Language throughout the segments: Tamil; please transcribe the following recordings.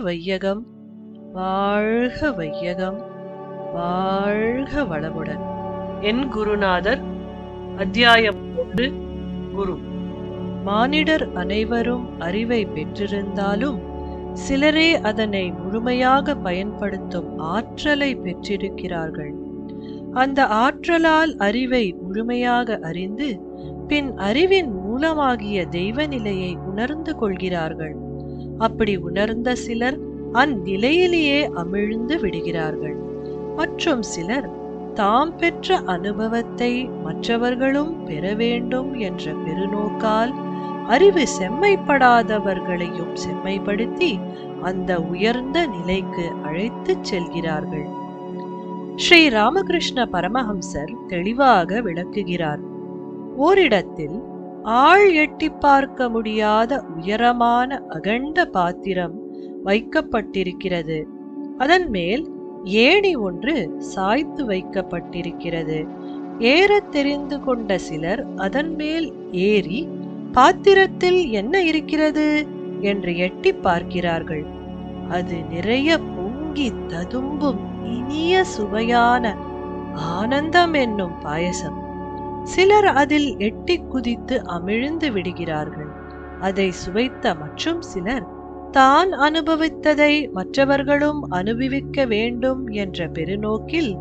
வையகம். வாழ்க வையகம். வாழ்க வளமுடன். என் குருநாதர் அத்தியாயம் ஒன்று குரு. மானிடர் அனைவரும் அறிவை பெற்றிருந்தாலும் சிலரே அதனை முழுமையாக பயன்படுத்தும் ஆற்றலை பெற்றிருக்கிறார்கள். அந்த ஆற்றலால் அறிவை முழுமையாக அறிந்து பின் அறிவின் மூலமாகிய தெய்வ நிலையை உணர்ந்து கொள்கிறார்கள். அப்படி உணர்ந்த சிலர் அந்நிலையிலேயே அமிழ்ந்து விடுகிறார்கள். மற்றும் சிலர் தாம் பெற்ற அனுபவத்தை மற்றவர்களும் பெற வேண்டும் என்ற பெருநோக்கால் அறிவு செம்மைப்படாதவர்களையும் செம்மைப்படுத்தி அந்த உயர்ந்த நிலைக்கு அழைத்துச் செல்கிறார்கள். ஸ்ரீ ராமகிருஷ்ண பரமஹம்சர் தெளிவாக விளக்குகிறார். ஓரிடத்தில் ஆள் எட்டி பார்க்க முடியாத உயரமான அகண்ட பாத்திரம் வைக்கப்பட்டிருக்கிறது. அதன் மேல் ஏணி ஒன்று சாய்த்து வைக்கப்பட்டிருக்கிறது. ஏறத் தெரிந்து கொண்ட சிலர் அதன் மேல் ஏறி பாத்திரத்தில் என்ன இருக்கிறது? என்று எட்டி பார்க்கிறார்கள். அது நிறைய பொங்கி ததும்பும் இனிய சுவையான ஆனந்தம் என்னும் பாயசம். சிலர் அதில் எட்டி குதித்து அமிழ்ந்து விடுகிறார்கள். அதை சுவைத்த மற்றும் சிலர் தான் அனுபவித்ததை மற்றவர்களும் அனுபவிக்க வேண்டும் என்ற பெருநோக்கில்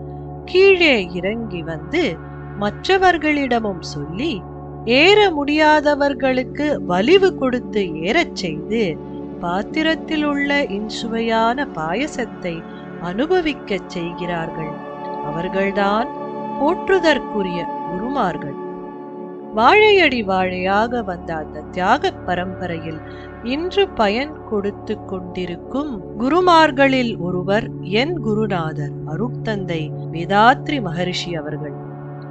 கீழே இறங்கி வந்து மற்றவர்களிடமும் சொல்லி ஏற முடியாதவர்களுக்கு வலிவு கொடுத்து ஏறச் செய்து பாத்திரத்தில் உள்ள இன்சுவையான பாயசத்தை அனுபவிக்கச் செய்கிறார்கள். அவர்கள்தான் போற்றுதற்குரிய குருமார்கள் வாழையடி வாழையாக வந்த அந்த தியாக பரம்பரையில் இன்று பயன் கொடுத்து கொண்டிருக்கும் குருமார்களில் ஒருவர் என் குருநாதர் அருட்தந்தை வேதாத்ரி மகரிஷி அவர்கள்.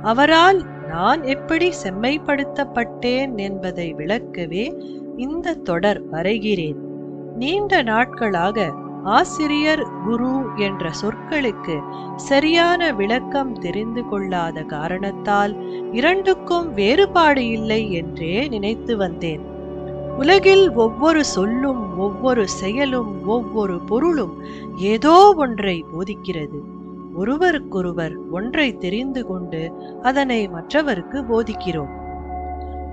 அவரால் நான் எப்படி செம்மைப்படுத்தப்பட்டேன் என்பதை விளக்கவே இந்த தொடர் வரைகிறேன். நீண்ட நாட்களாக ஆசிரியர் குரு என்ற சொற்களுக்கு சரியான விளக்கம் தெரிந்து கொள்ளாத காரணத்தால் இரண்டுக்கும் வேறுபாடு இல்லை என்றே நினைத்து வந்தேன். உலகில் ஒவ்வொரு சொல்லும் ஒவ்வொரு செயலும் ஒவ்வொரு பொருளும் ஏதோ ஒன்றை போதிக்கிறது. ஒருவருக்கொருவர் ஒன்றை தெரிந்து கொண்டு அதனை மற்றவருக்கு போதிக்கிறோம்.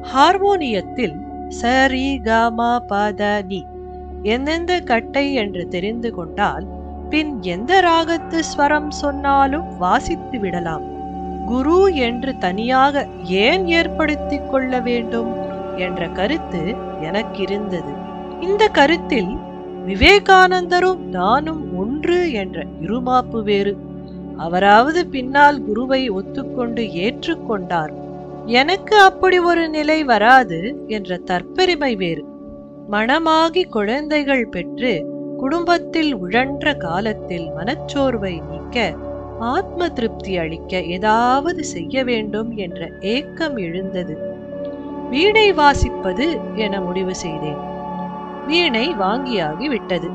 ஹார்மோனியத்தில் சரி கமா பத நீ எந்தெந்த கட்டை என்று தெரிந்து கொண்டால் பின் எந்த ராகத்து ஸ்வரம் சொன்னாலும் வாசித்து விடலாம். குரு என்று தனியாக ஏன் ஏற்படுத்திக் கொள்ள வேண்டும் என்ற கருத்து எனக்கிருந்தது. இந்த கருத்தில் விவேகானந்தரும் நானும் ஒன்று என்ற இருமாப்பு வேறு. அவராவது பின்னால் குருவை ஒத்துக்கொண்டு ஏற்றுக்கொண்டார். எனக்கு அப்படி ஒரு நிலை வராது என்ற தற்பெருமை வேறு. மணமாகி குழந்தைகள் பெற்று குடும்பத்தில் உழன்ற காலத்தில் மனச்சோர்வை நீக்க ஆத்ம திருப்தி அளிக்க ஏதாவது செய்ய வேண்டும் என்ற ஏக்கம் எழுந்தது. வீணை வாசிப்பது என முடிவு செய்தேன். வீணை வாங்கியாகி விட்டது.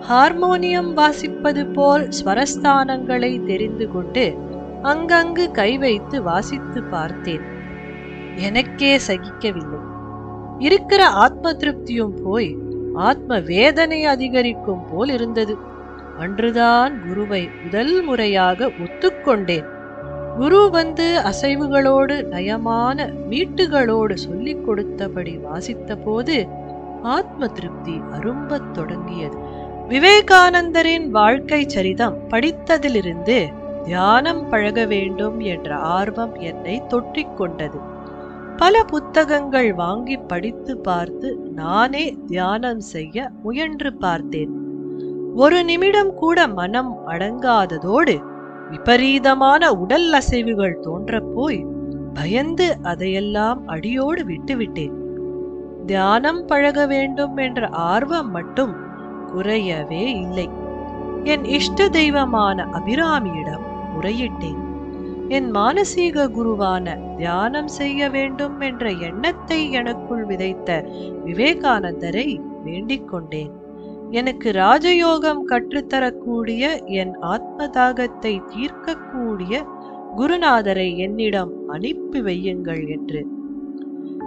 ஹார்மோனியம் வாசிப்பது போல் ஸ்வரஸ்தானங்களை தெரிந்து கொண்டு அங்கங்கு கை வைத்து வாசித்து பார்த்தேன். எனக்கே சகிக்கவில்லை. இருக்கிற ஆத்ம திருப்தியும் போய் ஆத்ம வேதனை அதிகரிக்கும் போல் இருந்தது. அன்றுதான் குருவை முதல் முறையாக ஒத்துக்கொண்டேன். குரு வந்து அசைவுகளோடு நயமான மீட்டுகளோடு சொல்லிக் கொடுத்தபடி வாசித்த போது ஆத்ம திருப்தி அரும்பத் தொடங்கியது. விவேகானந்தரின் வாழ்க்கை சரிதம் படித்ததிலிருந்து தியானம் பழக வேண்டும் என்ற ஆர்வம் என்னை தொற்றிக்கொண்டது பல புத்தகங்கள் வாங்கி படித்து பார்த்து நானே தியானம் செய்ய முயன்று பார்த்தேன். ஒரு நிமிடம் கூட மனம் அடங்காததோடு விபரீதமான உடல் அசைவுகள் தோன்ற போய் பயந்து அதையெல்லாம் அடியோடு விட்டுவிட்டேன். தியானம் பழக வேண்டும் என்ற ஆர்வம் மட்டும் குறையவே இல்லை. என் இஷ்ட தெய்வமான அபிராமியிடம் முறையிட்டேன். என் மானசீக குருவான தியானம் செய்ய வேண்டும் என்ற எண்ணத்தை எனக்குள் விதைத்த விவேகானந்தரை வேண்டிக் கொண்டேன் எனக்கு ராஜயோகம் கற்றுத்தரக்கூடிய என் ஆத்ம தாகத்தை தீர்க்கக்கூடிய குருநாதரை என்னிடம் அனுப்பி வையுங்கள் என்று.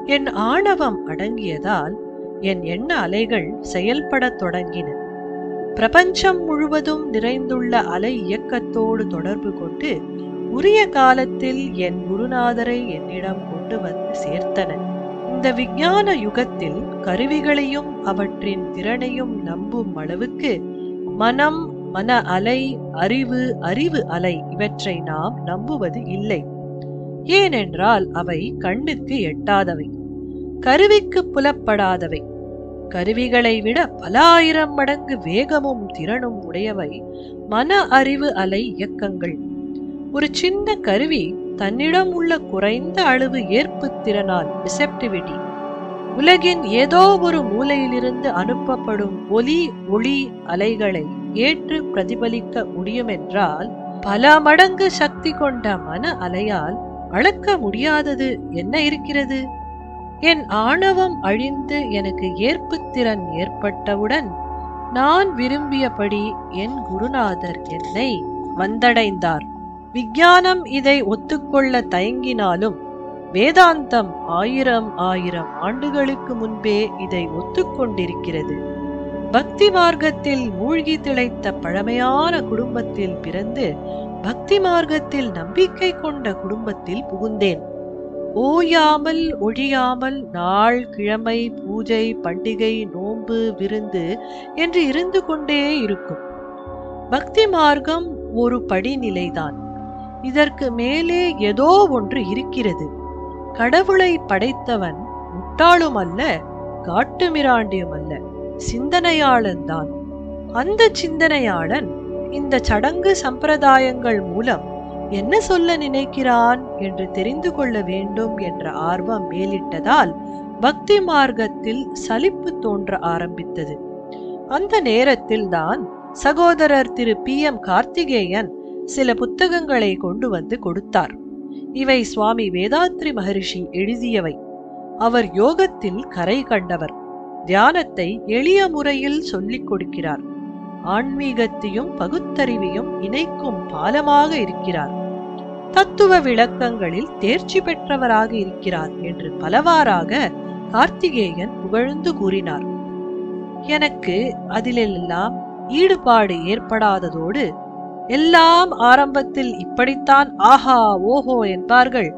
என் ஆணவம் அடங்கியதால் என் எண்ண அலைகள் செயல்படத் தொடங்கின. பிரபஞ்சம் முழுவதும் நிறைந்துள்ள அலை இயக்கத்தோடு தொடர்பு கொண்டு உரிய காலத்தில் என் குருநாதரை என்னிடம் கொண்டு வந்து சேர்த்தன இந்த விஞ்ஞான யுகத்தில் கருவிகளையும் அவற்றின் திறனையும் நம்பும் அளவுக்கு மனம் மன அலை அறிவு அறிவு அலை இவற்றை நாம் நம்புவது இல்லை. ஏனென்றால் அவை கண்ணுக்கு எட்டாதவை கருவிக்கு புலப்படாதவை. கருவிகளை விட பல ஆயிரம் மடங்கு வேகமும் திறனும் உடையவை மன அறிவு அலை இயக்கங்கள். ஒரு சின்ன கருவி தன்னிடம் உள்ள குறைந்த அளவு ஏற்பு திறனால் ரிசெப்டிவிட்டி உலகின் ஏதோ ஒரு மூலையிலிருந்து அனுப்பப்படும் ஒலி ஒளி அலைகளை ஏற்று பிரதிபலிக்க முடியும் என்றால் பல மடங்கு சக்தி கொண்ட மன அலையால் அளக்க முடியாதது என்ன இருக்கிறது? என் ஆணவம் அழிந்து எனக்கு ஏற்புத்திறன் ஏற்பட்டவுடன் நான் விரும்பியபடி என் குருநாதர் என்னை வந்தடைந்தார். விஞ்ஞானம் இதை ஒத்துக்கொள்ள தயங்கினாலும் வேதாந்தம் ஆயிரம் ஆயிரம் ஆண்டுகளுக்கு முன்பே இதை ஒத்துக்கொண்டிருக்கிறது. பக்தி மார்க்கத்தில் மூழ்கி திளைத்த பழமையான குடும்பத்தில் பிறந்து பக்தி மார்க்கத்தில் நம்பிக்கை கொண்ட குடும்பத்தில் புகுந்தேன். ஓயாமல் ஒழியாமல் நாள் கிழமை பூஜை பண்டிகை நோன்பு விருந்து என்று இருந்து கொண்டே இருக்கும். பக்தி மார்க்கம் ஒரு படிநிலைதான். இதற்கு மேலே ஏதோ ஒன்று இருக்கிறது. கடவுளை படைத்தவன் முட்டாளும் அல்ல காட்டுமிராண்டியும் அல்ல. சிந்தனையாளன் தான். அந்த சிந்தனையாளன் இந்த சடங்கு சம்பிரதாயங்கள் மூலம் என்ன சொல்ல நினைக்கிறான் என்று தெரிந்து கொள்ள வேண்டும் என்ற ஆர்வம் மேலிட்டதால் பக்தி மார்க்கத்தில் சலிப்பு தோன்ற ஆரம்பித்தது. அந்த நேரத்தில் தான் சகோதரர் திரு பி எம் கார்த்திகேயன் சில புத்தகங்களை கொண்டு வந்து கொடுத்தார். இவை சுவாமி வேதாத்ரி மகரிஷி எழுதியவை. அவர் யோகத்தில் கரை கண்டவர். தியானத்தை எளிய முறையில் சொல்லிக் கொடுக்கிறார். ஆன்மீகத்தையும் பகுத்தறிவையும் இணைக்கும் பாலமாக இருக்கிறார். தத்துவ விளக்கங்களில் தேர்ச்சி பெற்றவராக இருக்கிறார் என்று பலவாறாக கார்த்திகேயன் புகழ்ந்து கூறினார். எனக்கு அதிலெல்லாம் ஈடுபாடு ஏற்படாததோடு எல்லாம் ஆரம்பத்தில் இப்படித்தான் ஆஹா ஓஹோ என்பார்கள்.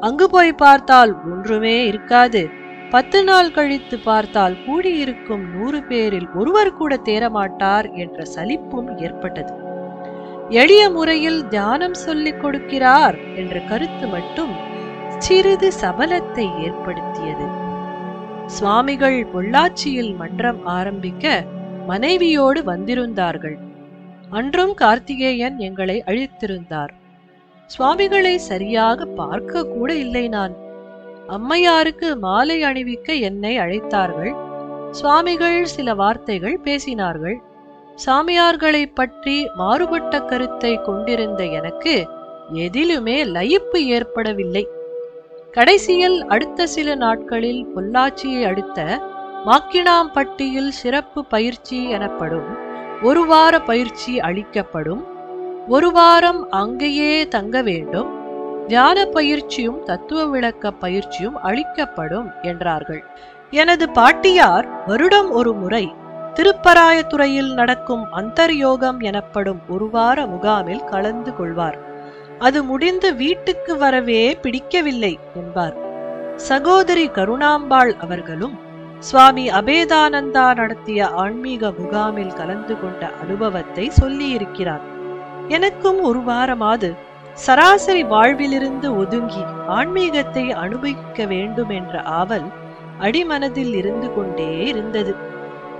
அங்கு போய் பார்த்தால் ஒன்றுமே இருக்காது. பத்து நாள் கழித்து பார்த்தால் கூடியிருக்கும் நூறு பேரில் ஒருவர் கூட தேரமாட்டார் என்ற சலிப்பும் ஏற்பட்டது. எளிய முறையில் தியானம் சொல்லிக் கொடுக்கிறார் என்ற கருத்து மட்டும் சிறிது சபலத்தை ஏற்படுத்தியது. சுவாமிகள் பொள்ளாச்சியில் மன்றம் ஆரம்பிக்க மனைவியோடு வந்திருந்தார்கள். அன்றும் கார்த்திகேயன் எங்களை அழித்திருந்தார். சுவாமிகளை சரியாக பார்க்க கூட இல்லை நான். அம்மையாருக்கு மாலை அணிவிக்க என்னை அழைத்தார்கள். சுவாமிகள் சில வார்த்தைகள் பேசினார்கள். சாமியார்களை பற்றி மாறுபட்ட கருத்தை கொண்டிருந்த எனக்கு எதிலுமே லயிப்பு ஏற்படவில்லை. கடைசியில் அடுத்த சில நாட்களில் பொள்ளாச்சியை அடுத்த மாக்கினாம்பட்டியில் சிறப்பு பயிற்சி எனப்படும் ஒரு வார பயிற்சி அளிக்கப்படும். ஒரு வாரம் அங்கேயே தங்க வேண்டும். தியான பயிற்சியும் தத்துவ விளக்க பயிற்சியும் அளிக்கப்படும் என்றார்கள். எனது பாட்டியார் வருடம் ஒரு முறை திருப்பராயத்துறையில் நடக்கும் அந்தர்யோகம் எனப்படும் ஒரு வார முகாமில் கலந்து கொள்வார். அது முடிந்து வீட்டுக்கு வரவே பிடிக்கவில்லை என்பார். சகோதரி கருணாம்பாள் அவர்களும் சுவாமி அபேதானந்தா நடத்திய ஆன்மீக முகாமில் கலந்து கொண்ட அனுபவத்தை சொல்லியிருக்கிறார். எனக்கும் ஒரு வாரமாது சராசரி வாழ்விலிருந்து ஒதுங்கி ஆன்மீகத்தை அனுபவிக்க வேண்டும் என்ற ஆவல் அடிமனதில் இருந்து கொண்டே இருந்தது.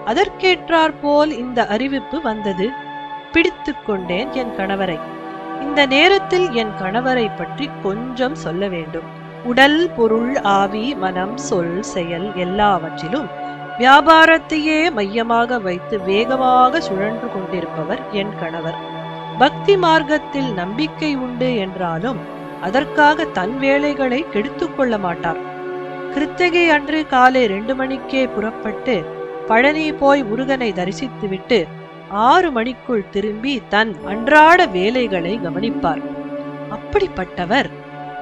அதற்கேற்றார் போல் இந்த அறிவிப்பு வந்தது. பிடித்து கொண்டேன் என் கணவரை. இந்த நேரத்தில் என் கணவரை பற்றி கொஞ்சம் சொல்ல வேண்டும். உடல் பொருள் ஆவி மனம் சொல் செயல் எல்லாவற்றிலும் வியாபாரத்தையே மையமாக வைத்து வேகமாக சுழன்று கொண்டிருப்பவர் என் கணவர். பக்தி மார்க்கத்தில் நம்பிக்கை உண்டு என்றாலும் அதற்காக தன் வேலைகளை கெடுத்துக் கொள்ள மாட்டார். கிருத்திகை அன்று காலை ரெண்டு மணிக்கே புறப்பட்டு பழனி போய் முருகனை தரிசித்துவிட்டு ஆறு மணிக்குள் திரும்பி தன் அன்றாட வேலைகளை கவனிப்பார். அப்படிப்பட்டவர்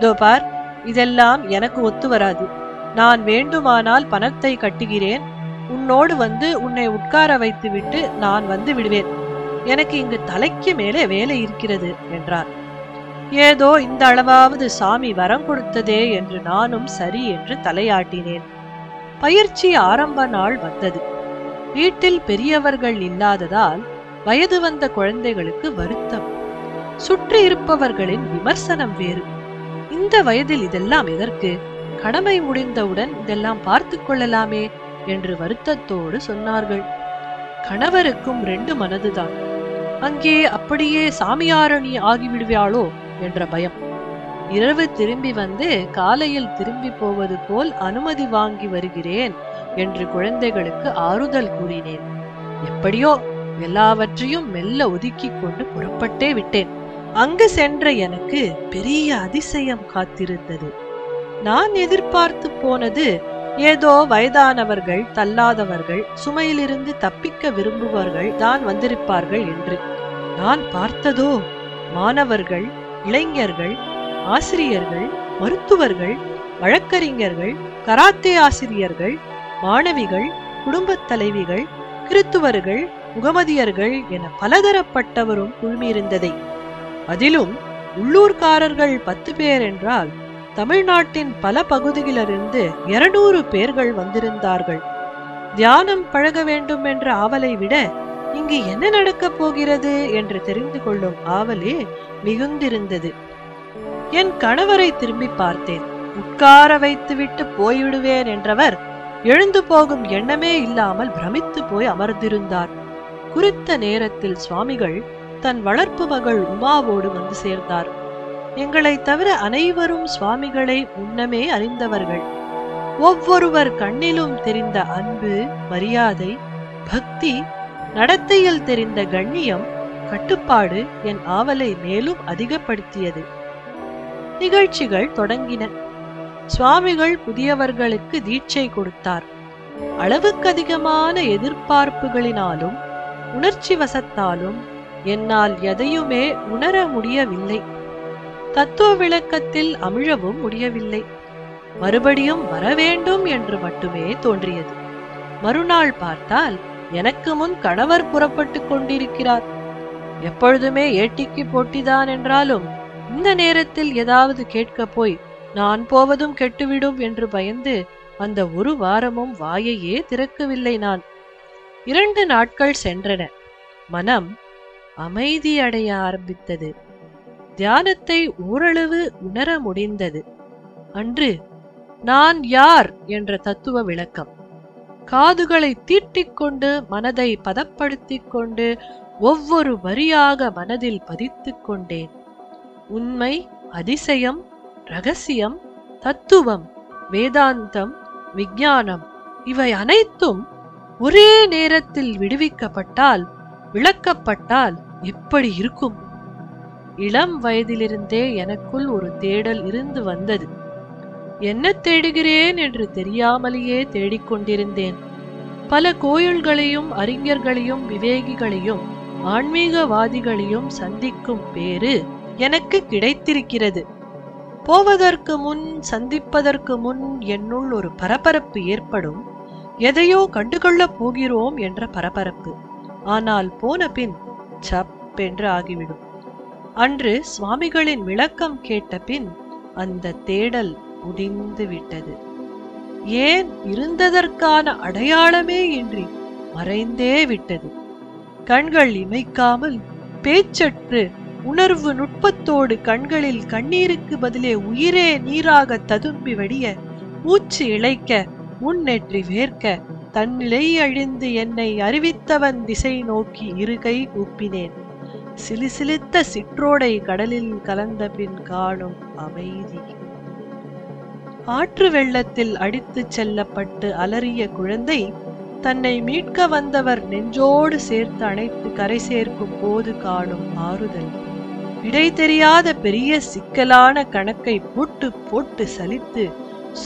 தோபார் இதெல்லாம் எனக்கு ஒத்து வராது. நான் வேண்டுமானால் பணத்தை கட்டுகிறேன். உன்னோடு வந்து உன்னை உட்கார வைத்துவிட்டு நான் வந்து விடுவேன். எனக்கு இங்கு தலைக்கு மேலே வேலை இருக்கிறது என்றார். ஏதோ இந்த அளவாவது சாமி வரம் கொடுத்ததே என்று நானும் சரி என்று தலையாட்டினேன். பயிற்சி ஆரம்ப நாள் வந்தது. வீட்டில் பெரியவர்கள் இல்லாததால் வயது வந்த குழந்தைகளுக்கு வருத்தம். சுற்றி இருப்பவர்களின் விமர்சனம் வேறு. இந்த வயதில் இதெல்லாம் எதற்கு? கடமை முடிந்தவுடன் இதெல்லாம் பார்த்து கொள்ளலாமே என்று வருத்தத்தோடு சொன்னார்கள். கணவருக்கும் ரெண்டு மனதுதான். அங்கே அப்படியே சாமியாரணி ஆகிவிடுவாளோ என்ற பயம். இரவு திரும்பி வந்து காலையில் திரும்பி போவது போல் அனுமதி வாங்கி வருகிறேன் என்று குழந்தைகளுக்கு ஆறுதல் கூறினேன். எப்படியோ எல்லாவற்றையும் மெல்ல ஒதுக்கிக் கொண்டு புறப்பட்டே விட்டேன். அங்கு சென்ற எனக்கு பெரிய அதிசயம் காத்திருந்தது. நான் எதிர்பார்த்து போனது ஏதோ வயதானவர்கள் தள்ளாதவர்கள் சுமையிலிருந்து தப்பிக்க விரும்புவார்கள் தான் வந்திருப்பார்கள் என்று. நான் பார்த்ததோ மாணவர்கள் இளைஞர்கள் ஆசிரியர்கள் மருத்துவர்கள் வழக்கறிஞர்கள் கராத்தே ஆசிரியர்கள் மாணவிகள் குடும்பத் தலைவிகள் கிறித்துவர்கள் முகமதியர்கள் என பலதரப்பட்டவரும் குழுமியிருந்ததை அதிலும் உள்ளூர்காரர்கள் பத்து பேர் என்றால் தமிழ்நாட்டின் பல பகுதிகளிலிருந்து இருநூறு பேர்கள் வந்திருந்தார்கள். தியானம் பழக வேண்டும் என்ற ஆவலை விட இங்கு என்ன நடக்கப் போகிறது என்று தெரிந்து கொள்ளும் ஆவலே மிகுந்திருந்தது. என் கணவரை திரும்பி பார்த்தேன். உட்கார வைத்துவிட்டு போய்விடுவேன் என்றவர் எழுந்து போகும் எண்ணமே இல்லாமல் பிரமித்து போய் அமர்ந்திருந்தார். குறித்த நேரத்தில் சுவாமிகள் தன் வளர்ப்பு மகள் உமாவோடு வந்து சேர்ந்தார். எங்களை தவிர அனைவரும் சுவாமிகளை முன்னமே அறிந்தவர்கள். ஒவ்வொருவர் கண்ணிலும் தெரிந்த அன்பு மரியாதை பக்தி நடத்தையில் தெரிந்த கண்ணியம் கட்டுப்பாடு என் ஆவலை மேலும் அதிகப்படுத்தியது. நிகழ்ச்சிகள் தொடங்கின. சுவாமிகள் புதியவர்களுக்கு தீட்சை கொடுத்தார். அளவுக்கு அதிகமான எதிர்பார்ப்புகளினாலும் உணர்ச்சி வசத்தாலும் என்னால் எதையுமே உணர முடியவில்லை. தத்துவ விளக்கத்தில் அமிழவும் முடியவில்லை. மறுபடியும் வரவேண்டும் என்று மட்டுமே தோன்றியது. மறுநாள் பார்த்தால் எனக்கு முன் கணவர் புறப்பட்டு கொண்டிருக்கிறார். எப்பொழுதுமே ஏட்டிக்கு போட்டிதான் என்றாலும் இந்த நேரத்தில் ஏதாவது கேட்க போய் நான் போவதும் கெட்டுவிடும் என்று பயந்து அந்த ஒரு வாரமும் வாயையே திறக்கவில்லை நான். இரண்டு நாட்கள் சென்றன. மனம் அமைதியடைய ஆரம்பித்தது. தியானத்தை ஓரளவு உணர முடிந்தது. அன்று நான் யார்? என்ற தத்துவ விளக்கம். காதுகளை தீட்டிக்கொண்டு மனதை பதப்படுத்திக் கொண்டு ஒவ்வொரு வரியாக மனதில் பதித்துக் கொண்டேன். உண்மை அதிசயம் ரகசியம் தத்துவம் வேதாந்தம் விஞ்ஞானம் இவை அனைத்தும் ஒரே நேரத்தில் விடுவிக்கப்பட்டால் விளக்கப்பட்டால் எப்படி இருக்கும். இளம் வயதிலிருந்தே எனக்குள் ஒரு தேடல் இருந்து வந்தது. என்ன தேடுகிறேன்? என்று தெரியாமலேயே தேடிக்கொண்டிருந்தேன். பல கோயில்களையும் அறிஞர்களையும் விவேகிகளையும் ஆன்மீகவாதிகளையும் சந்திக்கும் பேறு எனக்கு கிடைத்திருக்கிறது. போவதற்கு முன் சந்திப்பதற்கு முன் என்னுள் ஒரு பரபரப்பு ஏற்படும். எதையோ கண்டுகொள்ளப் போகிறோம் என்ற பரபரப்பு. ஆனால் போன பின் சப் என்று ஆகிவிடும். அன்று சுவாமிகளின் விளக்கம் கேட்ட பின் அந்த தேடல் முடிந்து விட்டது ஏன் இருந்ததற்கான அடையாளமே இன்றி மறைந்தே விட்டது. கண்கள் இமைக்காமல் பேச்சற்று உணர்வு நுட்பத்தோடு கண்களில் கண்ணீருக்கு பதிலே உயிரே நீராக ததும்பி வடிய மூச்சு இழைக்க முன்னெற்றி வேர்க்க தன்னிலை அழிந்து என்னை அறிவித்தவன் திசை நோக்கி இருகை கூப்பினேன். சிலிசிலித்த சிற்றோடை கடலில் கலந்த பின் காணும் அமைதி. ஆற்று வெள்ளத்தில் அடித்துச் செல்லப்பட்டு அலறிய குழந்தை தன்னை மீட்க வந்தவர் நெஞ்சோடு சேர்த்து அணைத்து கரை சேர்க்கும் போது காணும் ஆறுதல். இடை தெரியாத பெரிய சிக்கலான கணக்கை போட்டு போட்டு சலித்து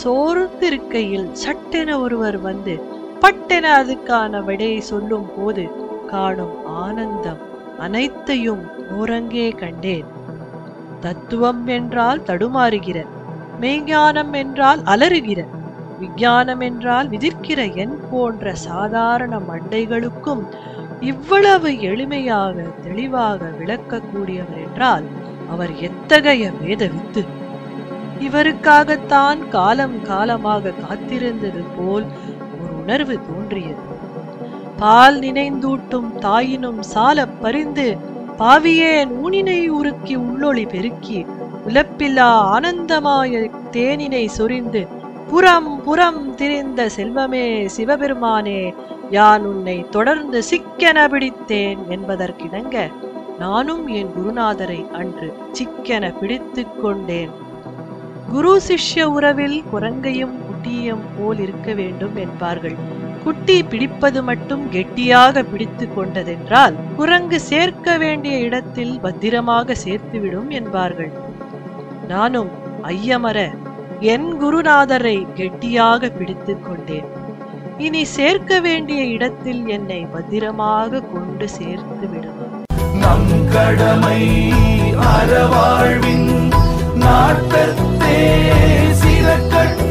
சோர்ந்திருக்கையில் சட்டென ஒருவர் வந்து பட்டென அதுக்கான விடையை சொல்லும் போது காணும் ஆனந்தம் அனைத்தையும் ஓரங்கே கண்டேன். தத்துவம் என்றால் தடுமாறுகிற மெய்ஞானம் என்றால் அலறுகிற விஞ்ஞானம் என்றால் விதிர்க்கிற என் போன்ற சாதாரண மண்டைகளுக்கும் இவ்வளவு எளிமையாக தெளிவாக விளக்கக்கூடியவர் என்றால் அவர் எத்தகைய வேதவித்து? இவருக்காகத்தான் காலம் காலமாக காத்திருந்தது போல் உணர்வு தோன்றியது. பால் நினைந்தூட்டும் தாயினும் சாலப் பறிந்து பாவியேன் ஊனினை உருக்கி உள்ளொளி பெருக்கி உலப்பில்லா ஆனந்தமாய தேனினை சொரிந்து புறம் புறம் திரிந்த செல்வமே சிவபெருமானே யான் உன்னை தொடர்ந்து சிக்கென பிடித்தேன் என்பதற்கிணங்க நானும் என் குருநாதரை அன்று சிக்கென பிடித்துக் கொண்டேன். குரு சிஷ்ய உறவில் குரங்கையும் கெட்டியம் போல் இருக்க வேண்டும் என்பார்கள். குட்டி பிடிப்பது மட்டும் கெட்டியாக பிடித்து கொண்டதென்றால் குரங்கு சேர்க்க வேண்டிய இடத்தில் பத்திரமாக சேர்த்துவிடும் என்பார்கள். நானும் ஐயமர என் குருநாதரை கெட்டியாக பிடித்து கொண்டேன். இனி சேர்க்க வேண்டிய இடத்தில் என்னை பத்திரமாக கொண்டு சேர்த்து விடுவார் நம் கடமை அறவாழ்வின் நாட்டத்தே நாட்டற்கு